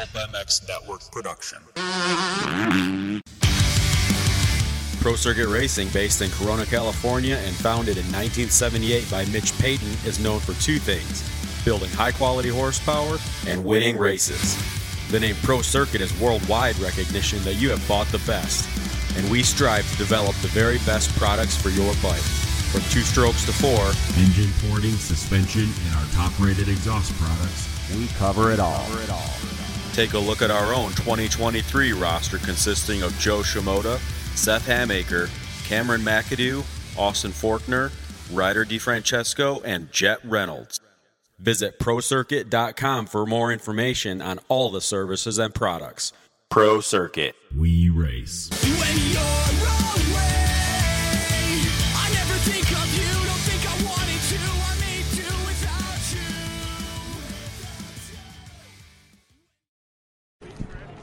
Pulp MX Network production. Pro Circuit Racing, based in Corona, California, and founded in 1978 by Mitch Payton, is known for two things building high quality horsepower and winning races. The name Pro Circuit is worldwide recognition that you have bought the best, and we strive to develop the very best products for your bike. From two strokes to four, engine porting, suspension, and our top rated exhaust products, we cover it all. Take a look at our own 2023 roster consisting of Jo Shimoda, Seth Hammaker, Cameron McAdoo, Austin Forkner, Ryder DiFrancesco, and Jett Reynolds. Visit ProCircuit.com for more information on all the services and products. Pro Circuit. We race.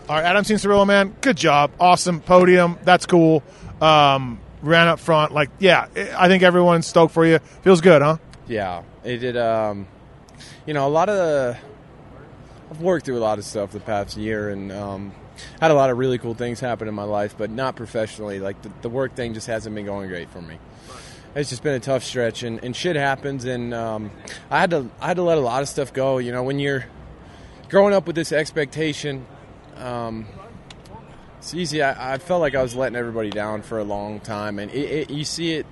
All right, Adam Cianciarulo, man, good job, awesome podium. That's cool. Um, ran up front, like, yeah, I think everyone's stoked for you. Feels good, huh? Yeah, it did. Um, you know, a lot of the. I've worked through a lot of stuff the past year, and um, had a lot of really cool things happen in my life, but not professionally. Like the, the work thing just hasn't been going great for me. It's just been a tough stretch, and, and shit happens, and um, I had to I had to let a lot of stuff go. You know, when you're growing up with this expectation um, it's easy. I, I, felt like I was letting everybody down for a long time, and it, it, you see it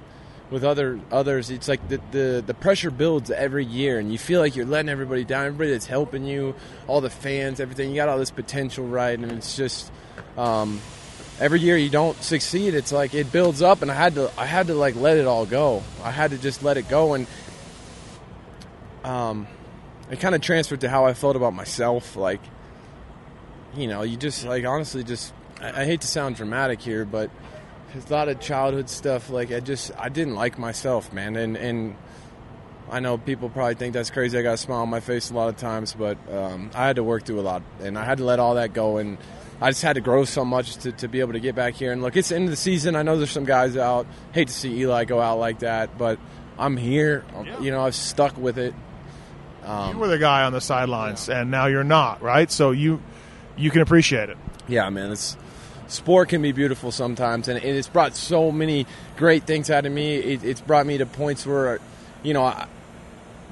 with other others. It's like the, the the pressure builds every year, and you feel like you're letting everybody down. Everybody that's helping you, all the fans, everything. You got all this potential, right? And it's just um, every year you don't succeed. It's like it builds up, and I had to I had to like let it all go. I had to just let it go, and um, it kind of transferred to how I felt about myself, like you know, you just like honestly just I, I hate to sound dramatic here, but a lot of childhood stuff. Like I just I didn't like myself, man, and and I know people probably think that's crazy. I got a smile on my face a lot of times, but um, I had to work through a lot, and I had to let all that go, and I just had to grow so much to, to be able to get back here. And look, it's the end of the season. I know there's some guys out. Hate to see Eli go out like that, but I'm here. Yeah. You know, I've stuck with it. Um, you were the guy on the sidelines, yeah. and now you're not, right? So you you can appreciate it. Yeah, man. It's sport can be beautiful sometimes, and it's brought so many great things out of me. It, it's brought me to points where, you know, I,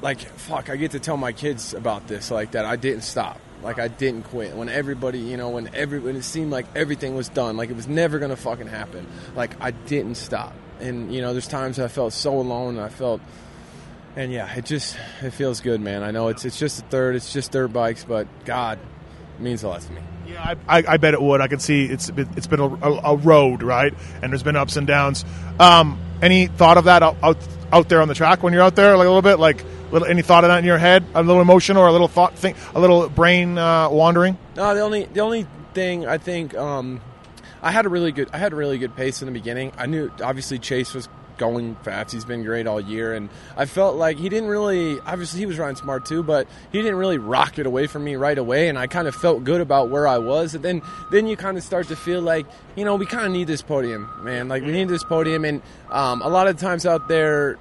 like fuck, I get to tell my kids about this, like that. I didn't stop, like I didn't quit. When everybody, you know, when every when it seemed like everything was done, like it was never gonna fucking happen, like I didn't stop. And you know, there's times I felt so alone. I felt. And yeah, it just it feels good, man. I know it's it's just a third, it's just dirt bikes, but God, means a lot to me. Yeah, I, I, I, bet it would. I can see it's it's been a, a, road, right? And there's been ups and downs. Um, any thought of that out, out, out there on the track when you're out there, like a little bit, like little, any thought of that in your head? A little emotion or a little thought thing, a little brain uh, wandering? No, the only the only thing I think um, I had a really good I had a really good pace in the beginning. I knew obviously Chase was going fast. He's been great all year, and I felt like he didn't really. Obviously, he was riding smart too, but he didn't really rock it away from me right away, and I kind of felt good about where I was. And then, then you kind of start to feel like, you know, we kind of need this podium, man. Like we need this podium, and um, a lot of times out there,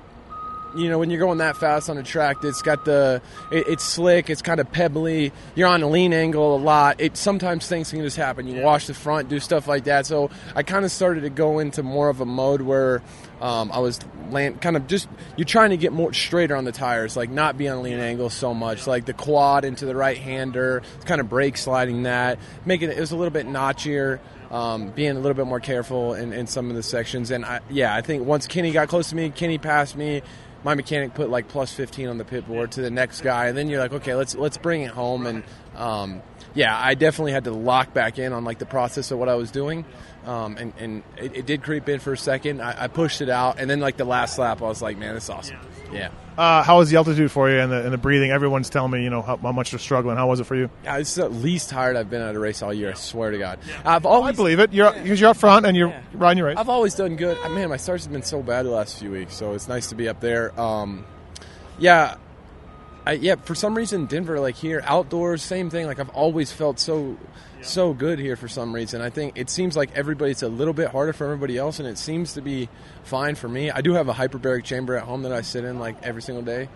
you know when you're going that fast on a track it's got the it, it's slick it's kind of pebbly you're on a lean angle a lot it sometimes things can just happen. You wash the front do stuff like that. So i kind of started to go into more of a mode where um, i was land, kind of just you're trying to get more straighter on the tires like not be on a lean angle so much. Like the quad into the right hander kind of brake sliding that making it, it was a little bit notchier um, being a little bit more careful in, in some of the sections. And I, yeah, I think once Kenny got close to me, Kenny passed me my mechanic put like plus 15 on the pit board to the next guy and then you're like okay let's let's bring it home and um, yeah i definitely had to lock back in on like the process of what i was doing um, and, and it, it, did creep in for a second. I, I, pushed it out and then like the last lap i was like man it's awesome. Yeah uh, how was the altitude for you and the, and the breathing? Everyone's telling me, you know, how, how, much they're struggling. How was it for you? Yeah, it's the least tired I've been at a race all year. I swear to God. I've always. I believe it. You're because you're up front and you're yeah. riding your race. I've always done good. Man, my starts have been so bad the last few weeks, so it's nice to be up there. Um, yeah, I, yeah. For some reason, Denver, like here, outdoors, same thing. Like I've always felt so so good here for some reason. I think it seems like everybody's a little bit harder for everybody else, and it seems to be fine for me. I do have a hyperbaric chamber at home that I sit in like every single day.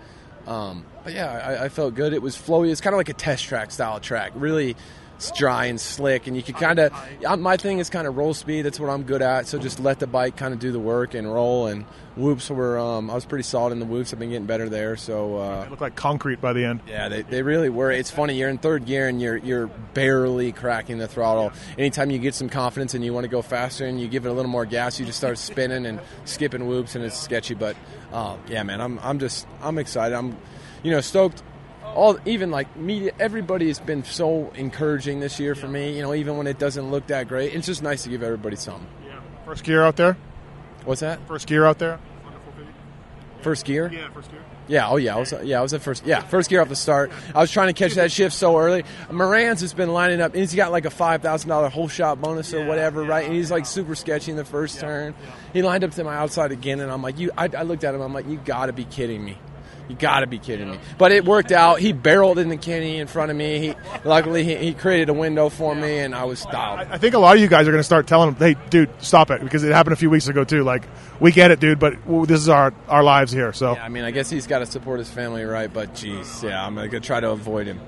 Um, but yeah, I, I, felt good. It was flowy. It's kind of like a test track style track. Really, it's dry and slick, and you can kind of. My thing is kind of roll speed. That's what I'm good at. So just let the bike kind of do the work and roll. And whoops were. Um, I was pretty solid in the whoops. I've been getting better there. So uh, They look like concrete by the end. yeah, they, they really were. It's funny. You're in third gear and you're you're barely cracking the throttle. Anytime you get some confidence and you want to go faster and you give it a little more gas, you just start spinning and skipping whoops and it's sketchy. But uh, yeah, man, I'm I'm just I'm excited. I'm you know stoked. All even like media, everybody has been so encouraging this year for me. You know, even when it doesn't look that great, it's just nice to give everybody something. First gear out there. What's that? First gear out there. First gear? Yeah, first gear. Yeah, oh yeah, I was yeah, I was at first yeah, first gear off the start. I was trying to catch that shift so early. Moran's has been lining up and he's got like a five thousand dollar whole shot bonus or whatever, right? And he's like super sketchy in the first turn. He lined up to my outside again and I'm like, You I, I looked at him, I'm like, You gotta be kidding me. You gotta be kidding me. But it worked out. He barreled in the Kenny in front of me. He luckily he, he created a window for me and I was styled. I think a lot of you guys are going to start telling them, "Hey, dude, stop it," because it happened a few weeks ago too. Like, we get it, dude, but this is our our lives here. So Yeah, I mean I guess he's gotta support his family, right? But geez, yeah, I'm gonna try to avoid him.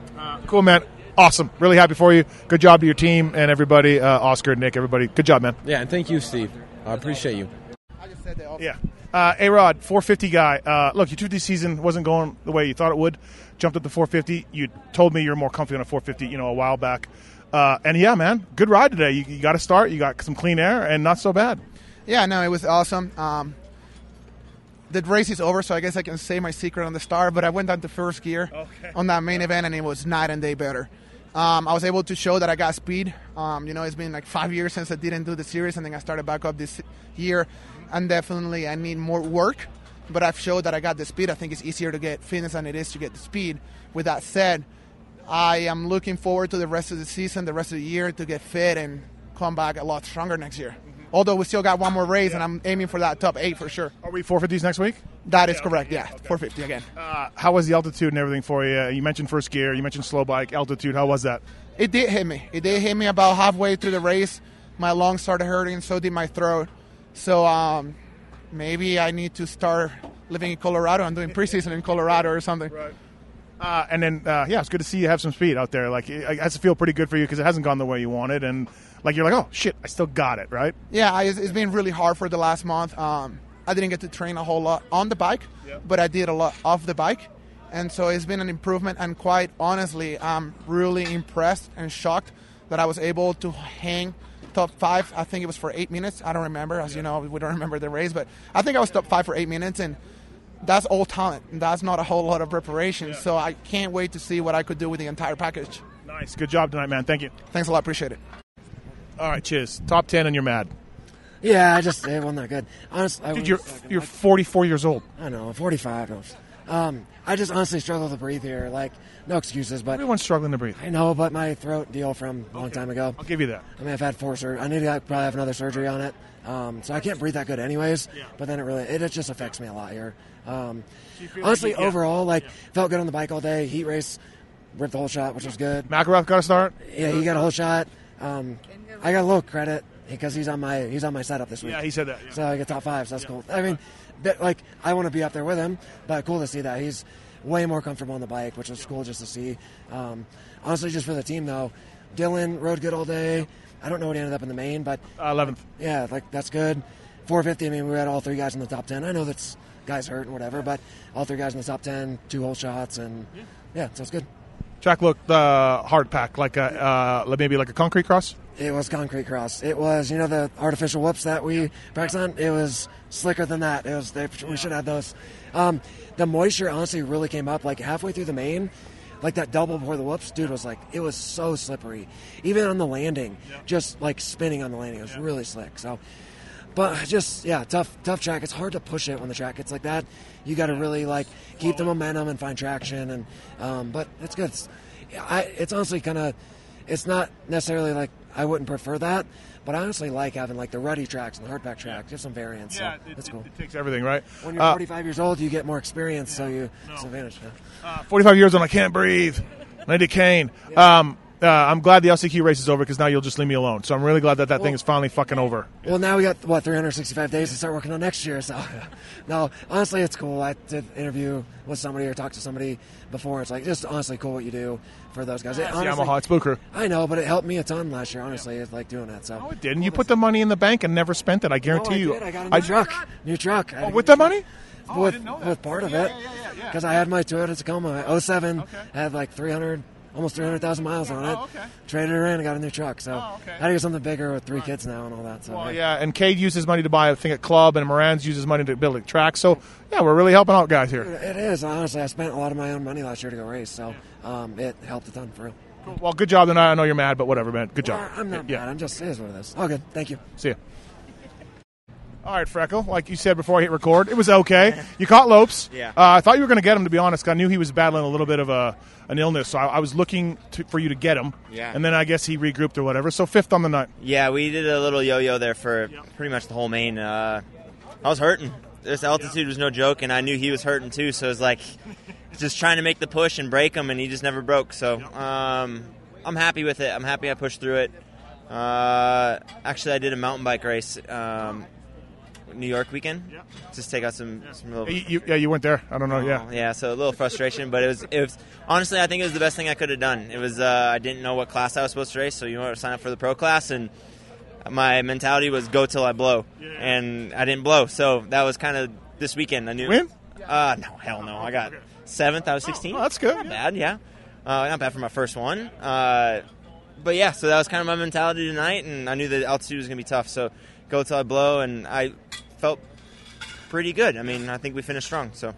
cool, man. Awesome. Really happy for you. Good job to your team and everybody. Uh, Oscar, Nick, everybody. Good job, man. Yeah, and thank you, Steve. I appreciate you. Yeah. Uh, A Rod, 450 guy. Uh, look, your 250 season wasn't going the way you thought it would. Jumped up to 450. You told me you're more comfy on a 450, you know, a while back. Uh, and yeah, man, good ride today. You, you got to start. You got some clean air and not so bad. Yeah, no, it was awesome. Um, the race is over, so I guess I can say my secret on the start. But I went down to first gear on that main event, and it was night and day better. Um, I was able to show that I got speed. Um, you know, it's been like five years since I didn't do the series, and then I started back up this year. And definitely, I need more work. But I've showed that I got the speed. I think it's easier to get fitness than it is to get the speed. With that said, I am looking forward to the rest of the season, the rest of the year, to get fit and come back a lot stronger next year. Although we still got one more race, and I'm aiming for that top eight for sure. Are we 450s next week? That is correct. Yeah, 450 again. Uh, how was the altitude and everything for you? You mentioned first gear. You mentioned slow bike, altitude. How was that? It did hit me. It did hit me about halfway through the race. My lungs started hurting, so did my throat. So um, maybe I need to start living in Colorado and doing preseason in Colorado or something. Uh, and then, uh, yeah, it's good to see you have some speed out there. Like, it, it has to feel pretty good for you because it hasn't gone the way you wanted. And, like, you're like, oh, shit, I still got it, right? Yeah, I, it's been really hard for the last month. Um, I didn't get to train a whole lot on the bike, but I did a lot off the bike. And so it's been an improvement. And quite honestly, I'm really impressed and shocked that I was able to hang top five. I think it was for eight minutes. I don't remember. As you know, we don't remember the race, but I think I was top five for eight minutes. And that's all talent. That's not a whole lot of preparation. So I can't wait to see what I could do with the entire package. Nice. Good job tonight, man. Thank you. Thanks a lot. Appreciate it. All right, cheers. Top 10 and you're mad. Yeah, I just it wasn't that good. Honestly, Dude, you're, you're 44 years old. I know, 45. No. Um, I just honestly struggle to breathe here. Like, no excuses, but Everyone's struggling to breathe. I know, but my throat deal from a long time ago. I'll give you that. I mean, I've had four surgery. I need to probably have another surgery on it. Um, so I can't breathe that good, anyways. Yeah. But then it really, it, it just affects me a lot here. Um, honestly, like yeah. overall, like, felt good on the bike all day. Heat race, ripped the whole shot, which was good. McElrath got a start. Yeah, he got a whole shot. Um, I got a little credit because he's on my he's on my setup this week. Yeah, he said that. yeah. So I get top five. So that's cool. I mean, but, like I want to be up there with him, but cool to see that he's way more comfortable on the bike, which was cool just to see. Um, honestly, just for the team though, Dylan rode good all day. I don't know what he ended up in the main, but Uh, 11th. yeah, like that's good. 450. I mean, we had all three guys in the top 10. I know that's guys hurt and whatever, but all three guys in the top 10, two whole shots, and yeah, so it's good. Track looked uh, hard pack, like a uh, maybe like a concrete cross. It was concrete cross. It was, you know, the artificial whoops that we practice on. It was slicker than that. It was. They, we should have those. Um, the moisture honestly really came up like halfway through the main, like that double before the whoops. Dude was like, it was so slippery. Even on the landing, just like spinning on the landing, it was really slick. So, but just yeah, tough, tough track. It's hard to push it when the track gets like that. You got to really like keep the momentum and find traction. And um, but it's good. It's, I, it's honestly kind of. It's not necessarily like I wouldn't prefer that, but I honestly like having like the ruddy tracks and the hardback track. Just some variance. so that's cool. It takes everything, right? When you're Uh, 45 years old, you get more experience, so you it's an advantage. Yeah. 45 years old, I can't breathe. Lady Kane. Um, uh, I'm glad the LCQ race is over because now you'll just leave me alone. So I'm really glad that that thing is finally fucking over. Well, now we got what 365 days to start working on next year. So, no, honestly, it's cool. I did interview with somebody or talk to somebody before. It's like just honestly cool what you do for those guys. It, honestly, Yamaha, it's Booker. I know, but it helped me a ton last year. Honestly, it's like doing that. So, No, it didn't. You put the money in the bank and never spent it. I guarantee I you. did. I got a new truck. New truck. I Oh, with that money? Oh, I with didn't know that. with part of Yeah, it yeah, yeah, yeah, yeah. because I had my Toyota Tacoma 07 Okay. had like 300 almost 300,000 miles on it Oh, okay. traded it in and got a new truck so Oh, okay. I had to get something bigger with three kids now and all that so Well, yeah, and Cade uses money to buy a thing at club, and Moran's uses money to build a track. So, yeah, we're really helping out guys here. it is honestly I spent a lot of my own money last year to go race so um, it helped a ton for real Well, good job tonight. I know you're mad, but whatever, man. Good job. I'm not Yeah. mad I'm just it is what it is all good thank you See ya. All right, Freckle. Like you said before I hit record, it was okay. You caught Lopes. Yeah. Uh, I thought you were going to get him. To be honest. I knew he was battling a little bit of a an illness, so I, I was looking to, for you to get him. Yeah. And then I guess he regrouped or whatever. So fifth on the night. Yeah, we did a little yo-yo there for pretty much the whole main. Uh, I was hurting. This altitude was no joke, and I knew he was hurting too. So it was like just trying to make the push and break him, and he just never broke. So um, I'm happy with it. I'm happy I pushed through it. Uh, actually, I did a mountain bike race, um, New York weekend. Just take out some some little. You, you- yeah, you went there. I don't know. Yeah. Yeah, so a little frustration, but it was it was honestly I think it was the best thing I could have done. It was uh, I didn't know what class I was supposed to race, so you know sign up for the pro class, and my mentality was go till I blow, and I didn't blow. So that was kind of this weekend. I knew. Win? Uh, no, hell no. I got seventh. I was sixteen. Oh, that's good, Not yeah. bad, yeah. Uh, not bad for my first one. Uh, but yeah, so that was kind of my mentality tonight, and I knew the altitude was going to be tough. So go till I blow, and I felt pretty good. I mean, I think we finished strong. So.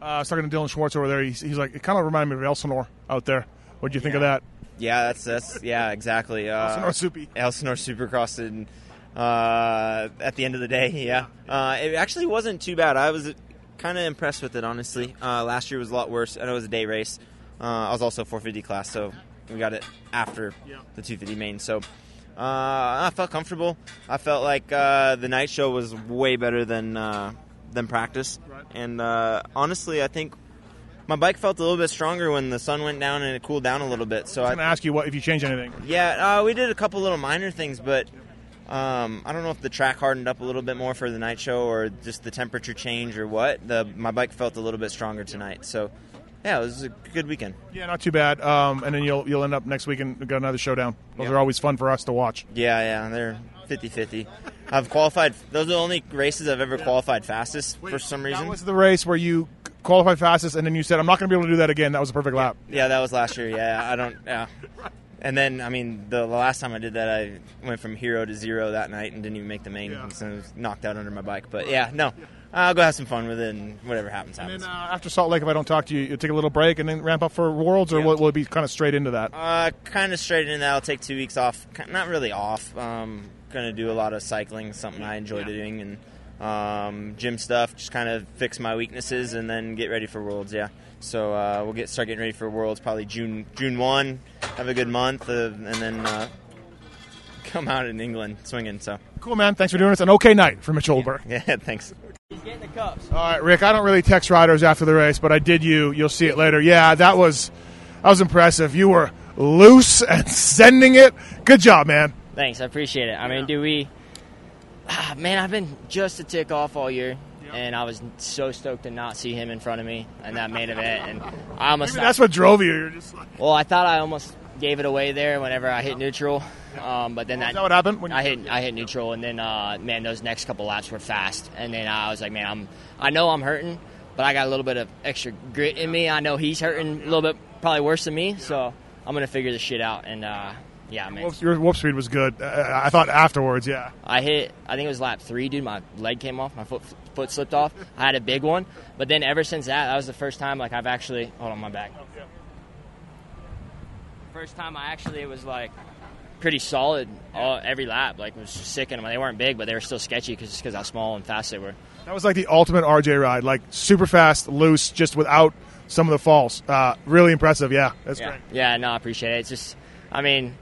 Uh, I was talking to Dylan Schwartz over there. He's, he's like, it kind of reminded me of Elsinore out there. What do you think of that? Yeah, that's that's yeah, exactly. Uh, Elsinore Soupy. Elsinore Supercross, and uh, at the end of the day, yeah, uh, it actually wasn't too bad. I was kind of impressed with it, honestly. Uh, last year was a lot worse. and it was a day race. Uh, I was also 450 class, so we got it after the 250 main. So I felt comfortable. I felt like uh, the night show was way better than uh, than practice, and uh, honestly, I think. My bike felt a little bit stronger when the sun went down and it cooled down a little bit. So I I, was going to ask you what if you changed anything. yeah, uh, we did a couple little minor things, but um, I don't know if the track hardened up a little bit more for the night show or just the temperature change or what. The my bike felt a little bit stronger tonight, so yeah, it was a good weekend. Yeah, not too bad. Um, and then you'll you'll end up next week and got another showdown. Those Yeah. are always fun for us to watch. Yeah, yeah, they're 50-50. I've qualified. Those are the only races I've ever qualified fastest for some reason. That was the race where you qualified fastest, and then you said, "I'm not going to be able to do that again." That was a perfect lap. Yeah, that was last year. Yeah, I don't. Yeah. And then, I mean, the, the last time I did that, I went from hero to zero that night and didn't even make the main, Yeah. so I was knocked out under my bike. But yeah, no, I'll go have some fun with it, and whatever happens, And then uh, after Salt Lake, if I don't talk to you, you'll take a little break and then ramp up for Worlds, or Yeah. will, will it be kind of straight into that? Uh, kind of straight into that. I'll take two weeks off. Not really off. Um, gonna do a lot of cycling, something I enjoy doing, and um, gym stuff. Just kind of fix my weaknesses, and then get ready for Worlds. Yeah. So uh, we'll get start getting ready for Worlds probably June June one. Have a good month, uh, and then uh, come out in England swinging. So Cool, man. Thanks for doing this. An okay night for Mitch Oldenburg. yeah, thanks. All right, Rick. I don't really text riders after the race, but I did you. You'll see it later. Yeah, that was that was impressive. You were loose and sending it. Good job, man. Thanks, I appreciate it. I mean, do we? Ah, man, I've been just a tick off all year, and I was so stoked to not see him in front of me in that main event. And I almost Maybe that's what drove you. You're just like, well, I thought I almost gave it away there whenever I hit neutral, um, but then that, that what happened? When you, I hit I hit neutral, and then uh, man, those next couple laps were fast, and then I was like, man, I'm I know I'm hurting, but I got a little bit of extra grit in me. I know he's hurting a little bit, probably worse than me, so I'm gonna figure this shit out. And uh, yeah, man, your whoop speed was good. Uh, I thought afterwards, yeah. I hit. I think it was lap three, dude. My leg came off. My foot foot slipped off. I had a big one, but then ever since that, that was the first time like I've actually. Hold on, my back. First time I actually it was like pretty solid all, every lap. Like it was just sick in them. They weren't big, but they were still sketchy because because how small and fast they were. That was like the ultimate RJ ride, like super fast, loose, just without some of the falls. Uh, really impressive. Yeah, that's yeah. great. Yeah, no, I appreciate it. It's just, I mean,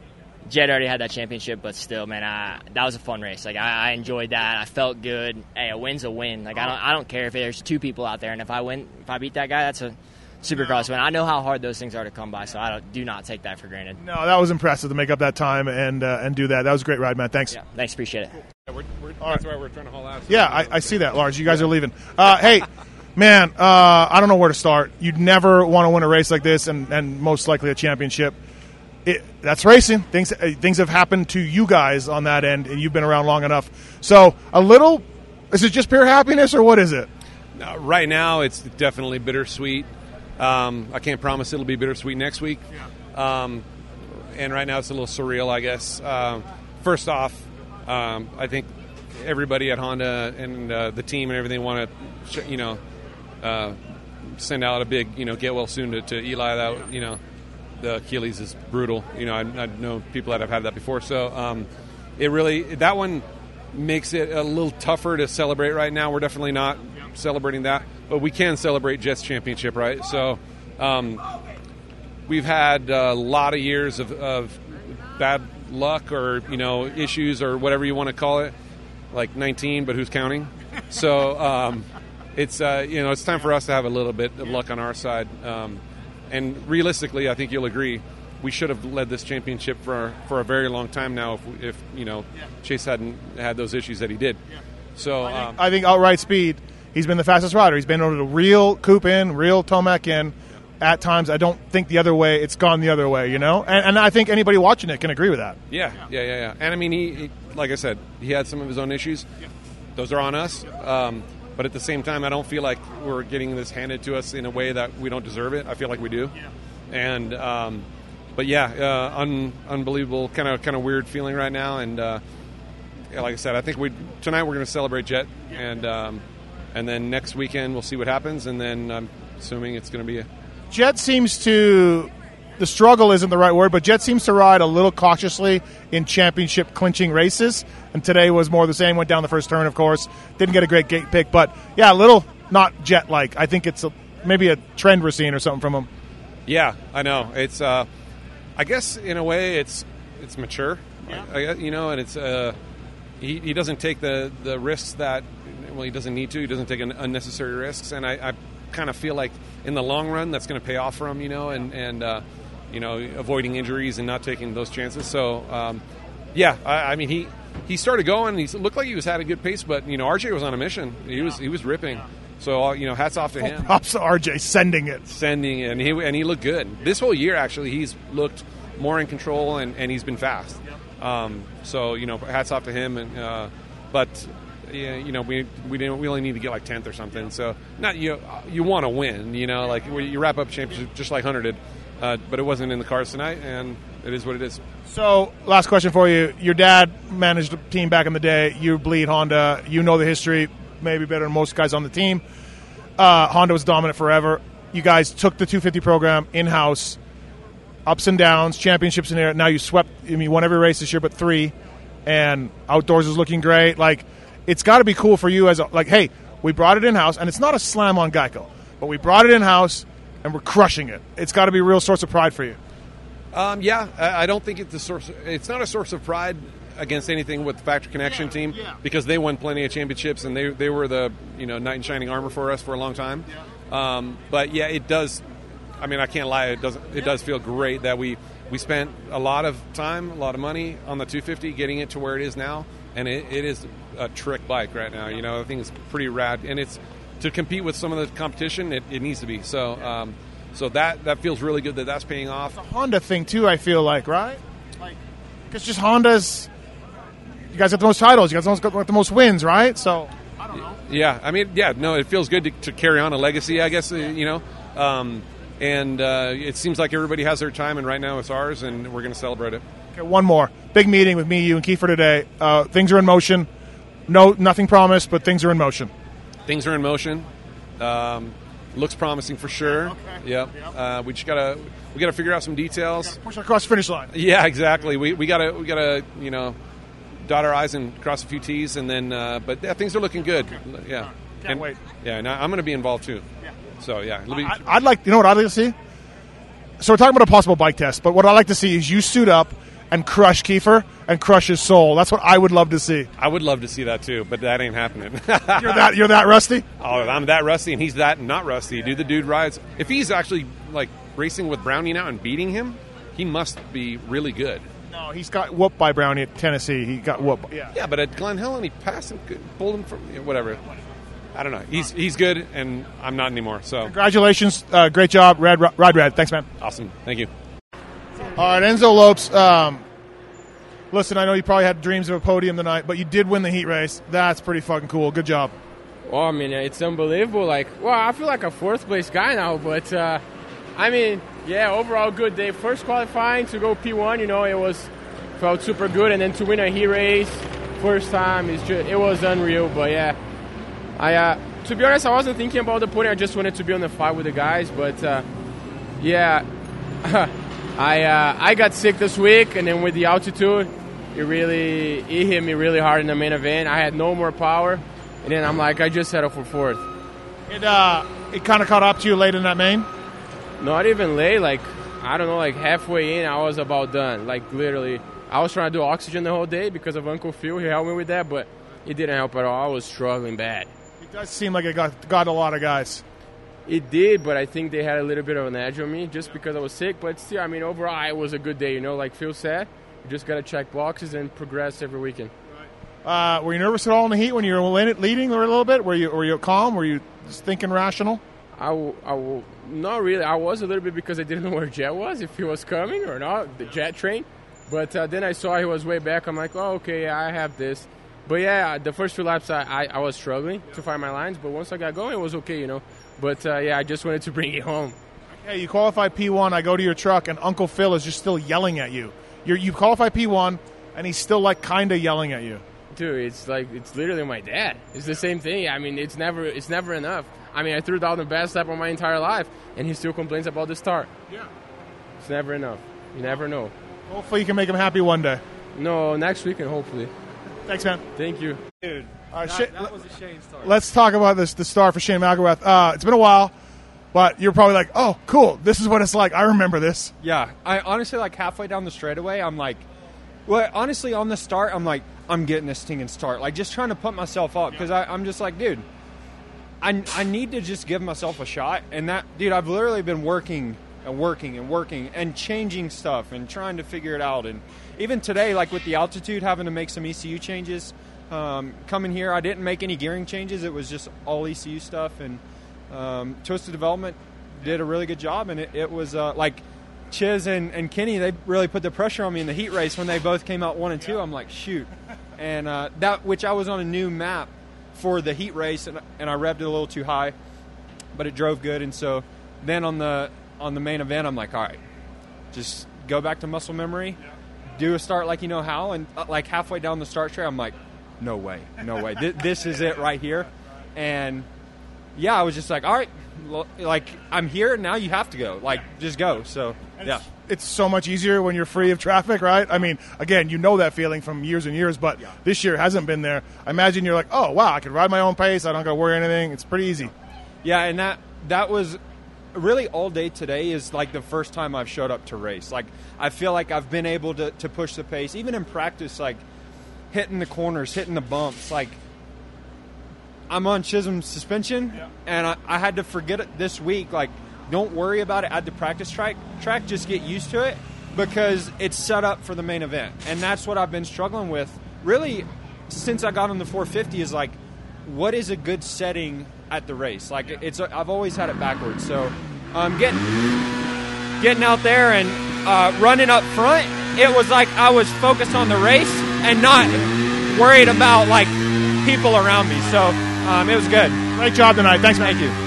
Jett already had that championship, but still, man, I, that was a fun race. Like I, I enjoyed that. I felt good. Hey, a win's a win. Like I don't, I don't care if there's two people out there, and if I win, if I beat that guy, that's a, Supercross win. I know how hard those things are to come by, so I don't, do not take that for granted. No, that was impressive to make up that time and uh, and do that. That was a great ride, man. Thanks. Yeah, thanks, appreciate it. Yeah, we're, we're, that's why we're trying to haul out. Yeah, I, I see that, Lars. You guys are leaving. Uh, hey, man, uh, I don't know where to start. You'd never want to win a race like this, and, and most likely a championship. It, that's racing. Things uh, things have happened to you guys on that end, and you've been around long enough. So a little. Is it just pure happiness, or what is it? Uh, right now, it's definitely bittersweet. Um, I can't promise it'll be bittersweet next week. Um, and right now, it's a little surreal, I guess. Um, first off, um, I think everybody at Honda and uh, the team and everything want to, you know, uh, send out a big, you know, get well soon to, to Eli. That you know, the Achilles is brutal. You know, I, know people that have had that before, so um, it really that one makes it a little tougher to celebrate right now. We're definitely not celebrating that, but we can celebrate Jett's championship, right? So um, we've had a lot of years of, of bad luck or you know issues or whatever you want to call it, like 19, but who's counting? So um, it's uh, you know it's time for us to have a little bit of luck on our side. Um, and realistically, I think you'll agree we should have led this championship for for a very long time now. If, if you know Chase hadn't had those issues that he did, so um, I think outright speed. He's been the fastest rider. He's been able to reel Coop in, reel Tomac in. At times, I don't think the other way. It's gone the other way, you know. And, and I think anybody watching it can agree with that. yeah, yeah, yeah, yeah. And I mean, he, he like I said, he had some of his own issues. Those are on us. Um, but at the same time, I don't feel like we're getting this handed to us in a way that we don't deserve it. I feel like we do. And um, but yeah, uh, un, unbelievable, kind of kind of weird feeling right now. And uh, like I said, I think we tonight we're going to celebrate Jett, and um, and then next weekend we'll see what happens. And then I'm assuming it's going to be a Jett seems to the struggle isn't the right word, but Jett seems to ride a little cautiously in championship clinching races. And today was more the same. Went down the first turn, of course. Didn't get a great gate pick, but yeah, a little not Jett like. I think it's a, maybe a trend we're seeing or something from him. Yeah, I know. It's, uh, I guess, in a way, it's it's mature. I, I, you know, and it's uh, he, he doesn't take the the risks that well he doesn't need to. He doesn't take un- unnecessary risks, and I, I kind of feel like in the long run that's going to pay off for him. You know, and and uh, you know avoiding injuries and not taking those chances. So um, yeah, I, I mean he. He started going. He looked like he was had a good pace, but you know RJ was on a mission. He was he was ripping. So uh, you know, hats off to him. Props to RJ sending it. sending it, and he and he looked good this whole year. Actually, he's looked more in control, and, and he's been fast. Um, so you know, hats off to him. And uh, but yeah, you know, we we didn't we only need to get like tenth or something. So not you you want to win. You know, like you wrap up championship just like Hunter did, uh, but it wasn't in the cards tonight, and it is what it is. So, last question for you. Your dad managed a team back in the day. You bleed Honda. You know the history, maybe better than most guys on the team. Uh, Honda was dominant forever. You guys took the 250 program in house, ups and downs, championships in there. Now you swept. I mean, you won every race this year, but three, and outdoors is looking great. Like, it's got to be cool for you as a, like, hey, we brought it in house, and it's not a slam on Geico, but we brought it in house, and we're crushing it. It's got to be a real source of pride for you. Um, yeah, I, I don't think it's a source. It's not a source of pride against anything with the Factory Connection team because they won plenty of championships and they they were the you know knight in shining armor for us for a long time. Um, but yeah, it does. I mean, I can't lie. It doesn't. It does feel great that we we spent a lot of time, a lot of money on the 250, getting it to where it is now, and it, it is a trick bike right now. You know, I think it's pretty rad, and it's to compete with some of the competition. It, it needs to be so. Um, so that that feels really good that that's paying off. The Honda thing too. I feel like right, like because just Honda's. You guys got the most titles. You guys got the most wins, right? So I don't know. Yeah, I mean, yeah, no, it feels good to, to carry on a legacy, I guess, uh, you know. Um, and uh, it seems like everybody has their time, and right now it's ours, and we're going to celebrate it. okay, one more big meeting with me, you, and Kiefer today. Uh, things are in motion. No, nothing promised, but things are in motion. Things are in motion. Um, looks promising for sure. Yep. Uh, we just gotta we gotta figure out some details. Push across the finish line. Yeah, exactly. We, we gotta we gotta you know dot our i's and cross a few t's, and then uh, but yeah, things are looking good. Yeah. Can't And- wait. Yeah, and I'm going to be involved too. Yeah. So yeah, be, I, I'd like, you know what I'd like to see? So we're talking about a possible bike test, but what I'd like to see is you suit up and crush Kiefer and crush his soul. That's what I would love to see. I would love to see that too, but that ain't happening. You're that you're that rusty. Oh, I'm that rusty, and he's that not rusty. Dude, the dude rides. If he's actually like racing with Brownie now and beating him, he must be really good. No, he's got whooped by Brownie at Tennessee. He got whooped. Yeah. Yeah, but at Glen Helen, he passed him, pulled him from whatever. I don't know. He's he's good, and I'm not anymore. So Congratulations, uh, great job, Rad Rod Rad. Thanks, man. awesome. Thank you. All right, Enzo Lopes. Um, listen, I know you probably had dreams of a podium tonight, but you did win the heat race. That's pretty fucking cool. Good job. Well, I mean, it's unbelievable. Like, well, I feel like a fourth place guy now, but uh, I mean, yeah, overall good day. First qualifying to go P1, you know, it was felt super good, and then to win a heat race first time is just it was unreal. But yeah, I uh, to be honest, I wasn't thinking about the podium. I just wanted to be on the fight with the guys. But uh, yeah, I uh, I got sick this week, and then with the altitude, it really it hit me really hard in the main event. I had no more power, and then I'm like, I just settled for fourth. It uh, it kind of caught up to you late in that main. Not even late, like I don't know, like halfway in, I was about done. Like literally, I was trying to do oxygen the whole day because of Uncle Phil. He helped me with that, but it didn't help at all. I was struggling bad. It does seem like it got got a lot of guys. It did, but I think they had a little bit of an edge on me just because I was sick. But still, I mean, overall, it was a good day. You know, like Phil said, you just got to check boxes and progress every weekend. Uh, were you nervous at all in the heat when you were leading or a little bit? Were you were you calm? Were you just thinking rational? I, w- I w- not really. I was a little bit because I didn't know where Jett was, if he was coming or not, the Jett train. But uh, then I saw he was way back. I'm like, oh, okay, yeah, I have this. But yeah, the first two laps I, I, I was struggling to find my lines, but once I got going, it was okay, you know. But uh, yeah, I just wanted to bring it home. Hey, you qualify P1. I go to your truck, and Uncle Phil is just still yelling at you. You're, you qualify P1, and he's still like kind of yelling at you. Dude, it's like it's literally my dad. It's the same thing. I mean, it's never it's never enough. I mean, I threw down the best lap of my entire life, and he still complains about the start. Yeah. It's never enough. You never know. Hopefully, you can make him happy one day. No, next weekend, hopefully. Thanks, man. Thank you. Dude, All right, that, Shane- that was a Shane start. Let's talk about this. The star for Shane McElrath. Uh, it's been a while, but you're probably like, "Oh, cool. This is what it's like. I remember this." Yeah, I honestly like halfway down the straightaway, I'm like, well, honestly, on the start, I'm like, I'm getting this stinging start, like just trying to put myself up because I'm just like, dude, I I need to just give myself a shot, and that, dude, I've literally been working and working and working and changing stuff and trying to figure it out, and even today, like with the altitude, having to make some ECU changes. Um, coming here, I didn't make any gearing changes. It was just all ECU stuff, and um, Twisted Development did a really good job, and it, it was uh, like Chiz and, and Kenny. They really put the pressure on me in the heat race when they both came out one and two. I'm like, shoot, and uh, that which I was on a new map for the heat race, and, and I revved it a little too high, but it drove good, and so then on the on the main event, I'm like, all right, just go back to muscle memory, do a start like you know how, and uh, like halfway down the start straight, I'm like, no way, no way, Th- this is it right here, and yeah, I was just like, all right, like I'm here now. You have to go, like just go. So yeah, It's so much easier when you're free of traffic, right? I mean, again, you know that feeling from years and years, but this year hasn't been there. I imagine you're like, "Oh, wow, I can ride my own pace. I don't got to worry anything. It's pretty easy." yeah, and that that was really all day today is like the first time I've showed up to race. Like I feel like I've been able to to push the pace, even in practice, like hitting the corners, hitting the bumps, like. I'm on Chisholm suspension, and I, I had to forget it this week. Like, don't worry about it at the practice track. Track, just get used to it because it's set up for the main event, and that's what I've been struggling with. Really, since I got on the 450, is like, what is a good setting at the race? Like, it's I've always had it backwards. So, um, getting getting out there and uh, running up front, it was like I was focused on the race and not worried about like people around me. So um, it was good. Great job tonight. Thanks, man. Thank you.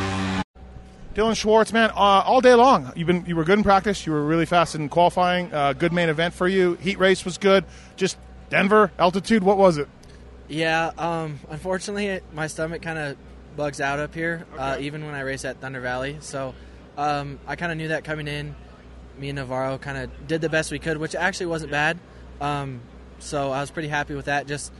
Dylan Schwartz, man, uh, all day long. You've been you were good in practice. You were really fast in qualifying. Uh, good main event for you. Heat race was good. Just Denver altitude. What was it? Yeah, um, unfortunately, it, my stomach kind of bugs out up here, uh, even when I race at Thunder Valley. So um, I kind of knew that coming in. Me and Navarro kind of did the best we could, which actually wasn't bad. Um, so I was pretty happy with that. Just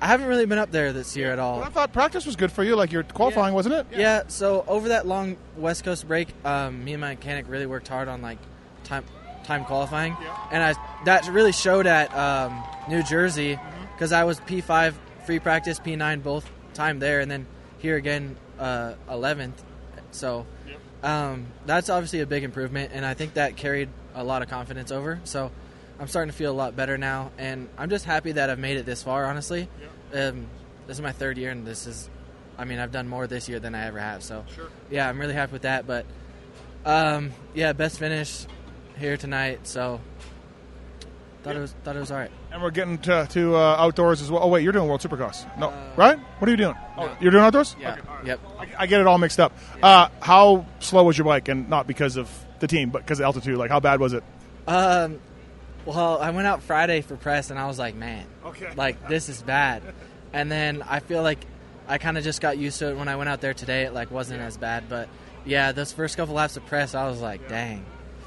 I haven't really been up there this year at all. Well, I thought practice was good for you. Like you're qualifying, wasn't it? Yeah. So over that long West Coast break, um, me and my mechanic really worked hard on like time time qualifying, and I that really showed at um, New Jersey because I was P5 free practice, P9 both time there, and then here again uh, 11th. So um, that's obviously a big improvement, and I think that carried a lot of confidence over. So I'm starting to feel a lot better now, and I'm just happy that I've made it this far. Honestly, um, this is my third year, and this is, I mean, I've done more this year than I ever have. So yeah, I'm really happy with that. But um, yeah, best finish here tonight. So thought it was thought it was all right. And we're getting to, to uh, outdoors as well. Oh wait, you're doing World Supercross? No, right? What are you doing? Oh, you're doing outdoors? Yeah. Yep. I, I get it all mixed up. Uh, how slow was your bike, and not because of the team, but because of altitude? Like, how bad was it? Um, well, I went out Friday for press, and I was like, man, Okay. like this is bad. And then I feel like I kind of just got used to it when I went out there today. It like wasn't as bad, but yeah, those first couple laps of press, I was like, dang.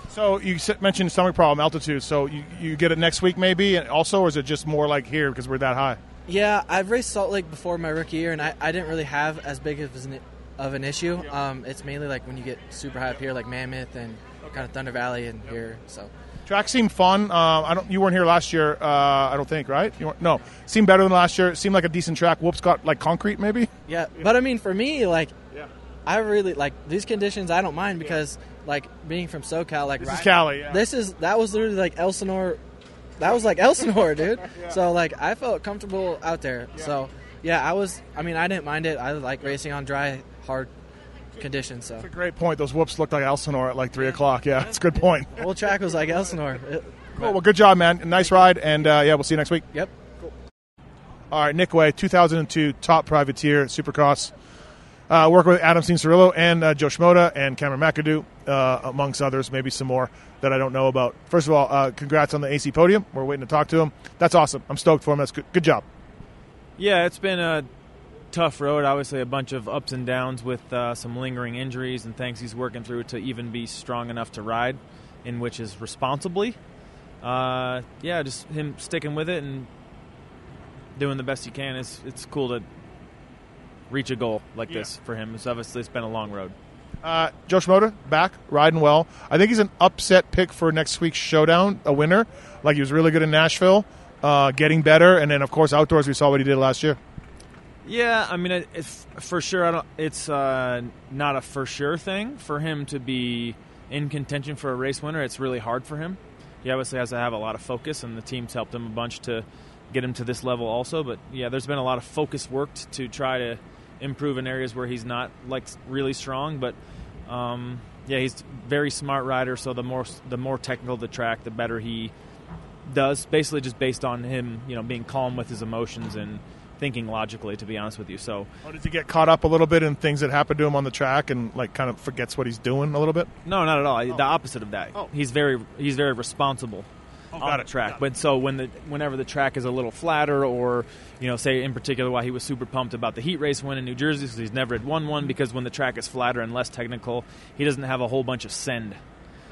So you mentioned stomach problem, altitude. So you, you get it next week, maybe, and also, or is it just more like here because we're that high? Yeah, I've raced Salt Lake before my rookie year, and I, I didn't really have as big of an, of an issue. Um, it's mainly like when you get super high up here, like Mammoth and kind of Thunder Valley and here. So Track seemed fun. Uh, I don't. You weren't here last year. Uh, I don't think, right? You no, seemed better than last year. Seemed like a decent track. Whoops, got like concrete, maybe. yeah, but I mean, for me, like, I really like these conditions. I don't mind because like being from SoCal, like This is Cali, yeah. This is that was literally like Elsinore. That was like Elsinore, dude. So like I felt comfortable out there. So yeah, I was. I mean, I didn't mind it. I like racing on dry, hard conditions. So Great point. Those whoops looked like Elsinore at like three o'clock. Yeah, it's a good point. whole track was like Elsinore. It- Cool. Well, good job, man. Nice ride, and uh, yeah, we'll see you next week. Yep. Cool. All right, Nick Wey, 2002 top privateer, Supercross. Uh, working with Adam Cianciarulo and uh, Jo Shimoda and Cameron McAdoo, uh, amongst others, maybe some more that I don't know about. First of all, uh, congrats on the AC podium. We're waiting to talk to him. That's awesome. I'm stoked for him. That's good. Good job. Yeah, it's been a tough road. Obviously, a bunch of ups and downs with uh, some lingering injuries and things he's working through to even be strong enough to ride, in which is responsibly. Uh, yeah, just him sticking with it and doing the best he can. It's it's cool to reach a goal like this for him. It's obviously it's been a long road. Uh, Jo Shimoda, back, riding well. I think he's an upset pick for next week's showdown, a winner. Like he was really good in Nashville, uh, getting better. And then, of course, outdoors, we saw what he did last year. Yeah, I mean, it's for sure. I don't. It's uh, not a for sure thing for him to be in contention for a race winner. It's really hard for him. He obviously has to have a lot of focus, and the team's helped him a bunch to get him to this level also. But yeah, there's been a lot of focus worked to try to improve in areas where he's not like really strong. But um, yeah, he's very smart rider. So the more the more technical the track, the better he does. Basically, just based on him, you know, being calm with his emotions and thinking logically. To be honest with you, so Oh, did he get caught up a little bit in things that happened to him on the track and like kind of forgets what he's doing a little bit? no, not at all. The oh. opposite of that. Oh. He's very he's very responsible oh, on got the track. But so when the whenever the track is a little flatter, or you know, say in particular why he was super pumped about the heat race win in New Jersey because he's never had won one because when the track is flatter and less technical, he doesn't have a whole bunch of send.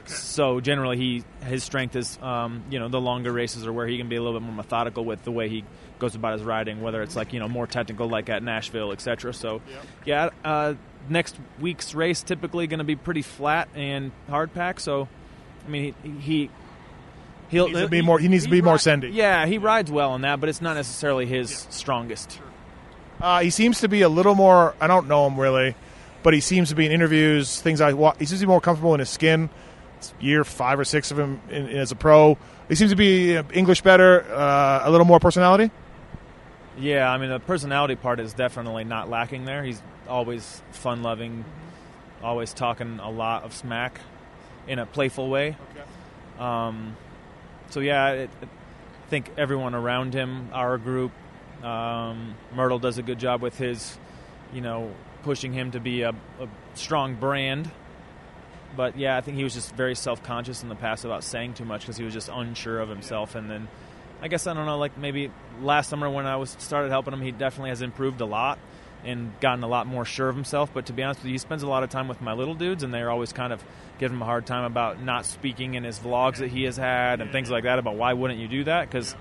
So generally, he his strength is um, you know the longer races are where he can be a little bit more methodical with the way he goes about his riding, whether it's like you know more technical like at Nashville, etc. So yeah, uh, next week's race typically going to be pretty flat and hard pack. So I mean he. he He'll, Needs to be more- he needs to be more sendy. Yeah, he rides well on that, but it's not necessarily his strongest. Uh, he seems to be a little more. I don't know him really, but he seems to be in interviews, things I wa- he seems to be more comfortable in his skin. Year five or six of him in, in- as a pro. He seems to be uh, English better, uh, a little more personality. Yeah, I mean the personality part is definitely not lacking there. He's always fun loving, always talking a lot of smack in a playful way. Um, so yeah, it, I think everyone around him, our group, um, Myrtle does a good job with his, you know, pushing him to be a, a strong brand. But yeah, I think he was just very self conscious in the past about saying too much because he was just unsure of himself. And then I guess I don't know, like maybe last summer when I was started helping him, he definitely has improved a lot and gotten a lot more sure of himself. But to be honest with you, he spends a lot of time with my little dudes, and they're always kind of giving him a hard time about not speaking in his vlogs that he has had and things like that. About why wouldn't you do that? Because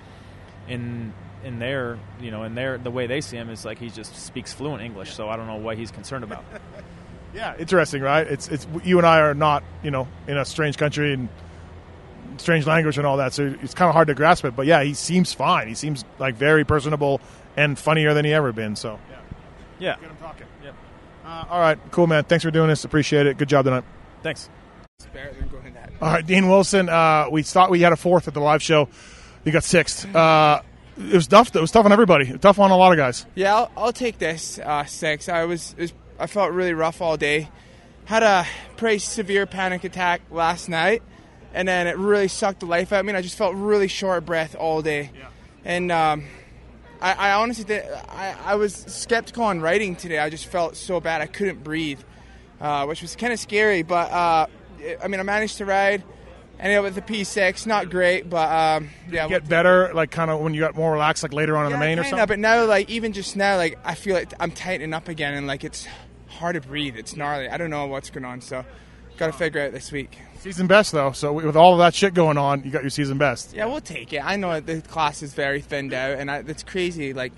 in in their you know in their the way they see him is like he just speaks fluent English. So I don't know what he's concerned about. Yeah, interesting, right? It's it's you and I are not, you know, in a strange country and strange language and all that, so it's kind of hard to grasp it. But yeah, he seems fine. He seems like very personable and funnier than he ever been. So Yeah. Yeah. get him talking. Yep. Uh, all right, cool, man. Thanks for doing this. Appreciate it. Good job tonight. Thanks. All right, Dean Wilson. Uh, we thought we had a fourth at the live show. You got sixth. Uh, it was tough. It was tough on everybody. Tough on a lot of guys. Yeah, I'll, I'll take this uh, six. I was, it was I felt really rough all day. Had a pretty severe panic attack last night, and then it really sucked the life out of me. And I just felt really short of breath all day, and um, I, I honestly did. I, I was skeptical on writing today. I just felt so bad I couldn't breathe, uh, which was kind of scary. But uh, I mean, I managed to ride. Ended up with the P6, not great, but um, yeah. Get better, like kind of when you got more relaxed, like later on in the main or something. but now, like even just now, like I feel like I'm tightening up again, and like it's hard to breathe. It's gnarly. I don't know what's going on, so got to figure out this week. Season best though. So with all of that shit going on, you got your season best. Yeah, we'll take it. I know the class is very thinned out, and I, it's crazy. Like,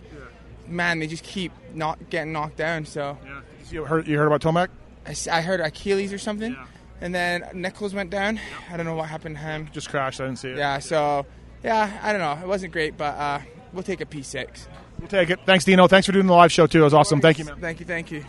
man, they just keep not getting knocked down. So You heard, you heard about Tomac? I heard Achilles or something, and then Nichols went down. I don't know what happened to him. Just crashed. I didn't see it. Yeah, so yeah, I don't know. It wasn't great, but uh, we'll take a P6. We'll take it. Thanks, Dino. Thanks for doing the live show too. It was awesome. Thank you, man. Thank you, thank you.